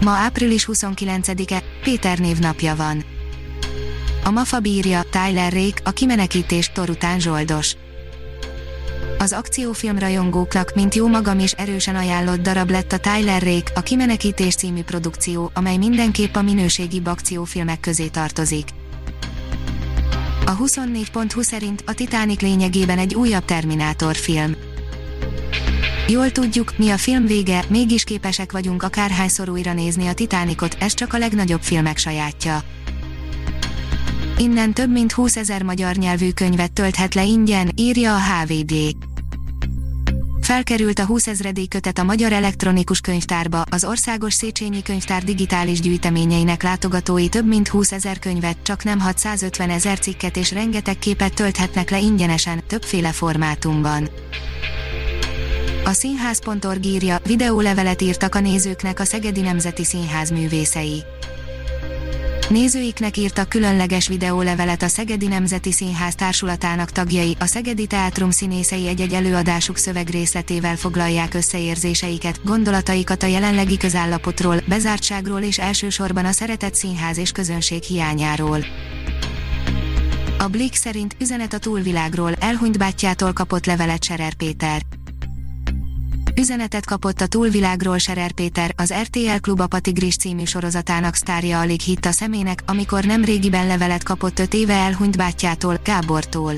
Ma április 29-e, Péter névnapja van. A MAFA bírja, Tyler Rake, a kimenekítés Torután Zsoldos. Az akciófilm rajongóknak, mint jó magam is erősen ajánlott darab lett a Tyler Rake, a Kimenekítés című produkció, amely mindenképp a minőségi akciófilmek közé tartozik. A 24.20 szerint a Titanic lényegében egy újabb Terminátor film. Jól tudjuk, mi a film vége, mégis képesek vagyunk akárhányszor újra nézni a Titanicot, ez csak a legnagyobb filmek sajátja. Innen több mint 20 ezer magyar nyelvű könyvet tölthet le ingyen, írja a HVD. Felkerült a 20 ezredé kötet a Magyar Elektronikus Könyvtárba, az Országos Széchenyi Könyvtár digitális gyűjteményeinek látogatói több mint 20 ezer könyvet, csak nem 650 ezer cikket és rengeteg képet tölthetnek le ingyenesen, többféle formátumban. A színház.org írja, videólevelet írtak a nézőknek a Szegedi Nemzeti Színház művészei. Nézőiknek írtak különleges videólevelet a Szegedi Nemzeti Színház társulatának tagjai, a Szegedi Teátrum színészei egy-egy előadásuk szövegrészletével foglalják összeérzéseiket, gondolataikat a jelenlegi közállapotról, bezártságról és elsősorban a szeretett színház és közönség hiányáról. A Blick szerint üzenet a túlvilágról, elhunyt bátyjától kapott levelet Serer Péter. Üzenetet kapott a túlvilágról Serer Péter, az RTL Klub a Patigris című sorozatának sztárja alig hitt a szemének, amikor nem régiben levelet kapott öt éve elhunyt bátyjától, Gábortól.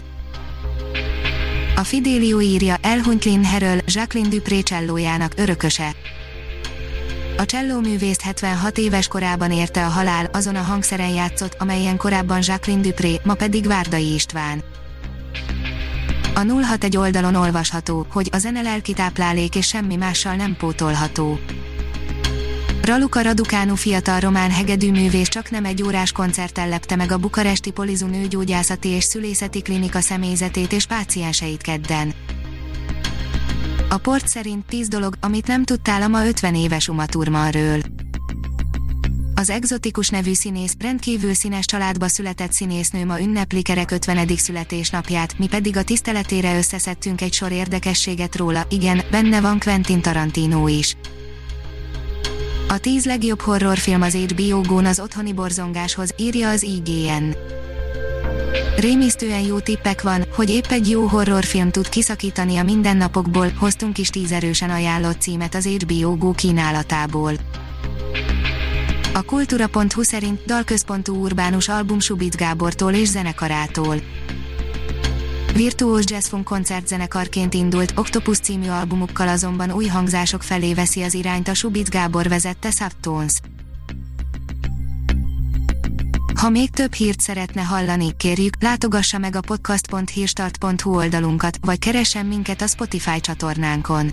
A Fidelio írja, elhunyt Lynn Heröl, Jacqueline Dupré csellójának örököse. A csellóművészt 76 éves korában érte a halál, azon a hangszeren játszott, amelyen korábban Jacqueline Dupré, ma pedig Várdai István. A 061 oldalon olvasható, hogy a zene lelkitáplálék és semmi mással nem pótolható. Raluka Radukánu fiatal román hegedűművész csak nem egy órás koncerttel lepte meg a bukaresti Polizu nőgyógyászati és szülészeti klinika személyzetét és pácienseit kedden. A port szerint 10 dolog, amit nem tudtál a ma 50 éves Uma Thurmanről az Exotikus nevű színész rendkívül színes családba született színésznő ma ünnepli kerek 50. születésnapját, mi pedig a tiszteletére összeszedtünk egy sor érdekességet róla, igen, benne van Quentin Tarantino is. A 10 legjobb horrorfilm az HBO Go-n az otthoni borzongáshoz, írja az IGN. Rémisztően jó tippek van, hogy épp egy jó horrorfilm tud kiszakítani a mindennapokból, hoztunk is tíz erősen ajánlott címet az HBO Go kínálatából. A kultúra.hu szerint dalközpontú urbánus album Subic Gábortól és zenekarától. Virtuós jazzfunk koncertzenekarként indult, Octopus című albumukkal azonban új hangzások felé veszi az irányt a Subic Gábor vezette Subtones. Ha még több hírt szeretne hallani, kérjük, látogassa meg a podcast.hírstart.hu oldalunkat, vagy keressen minket a Spotify csatornánkon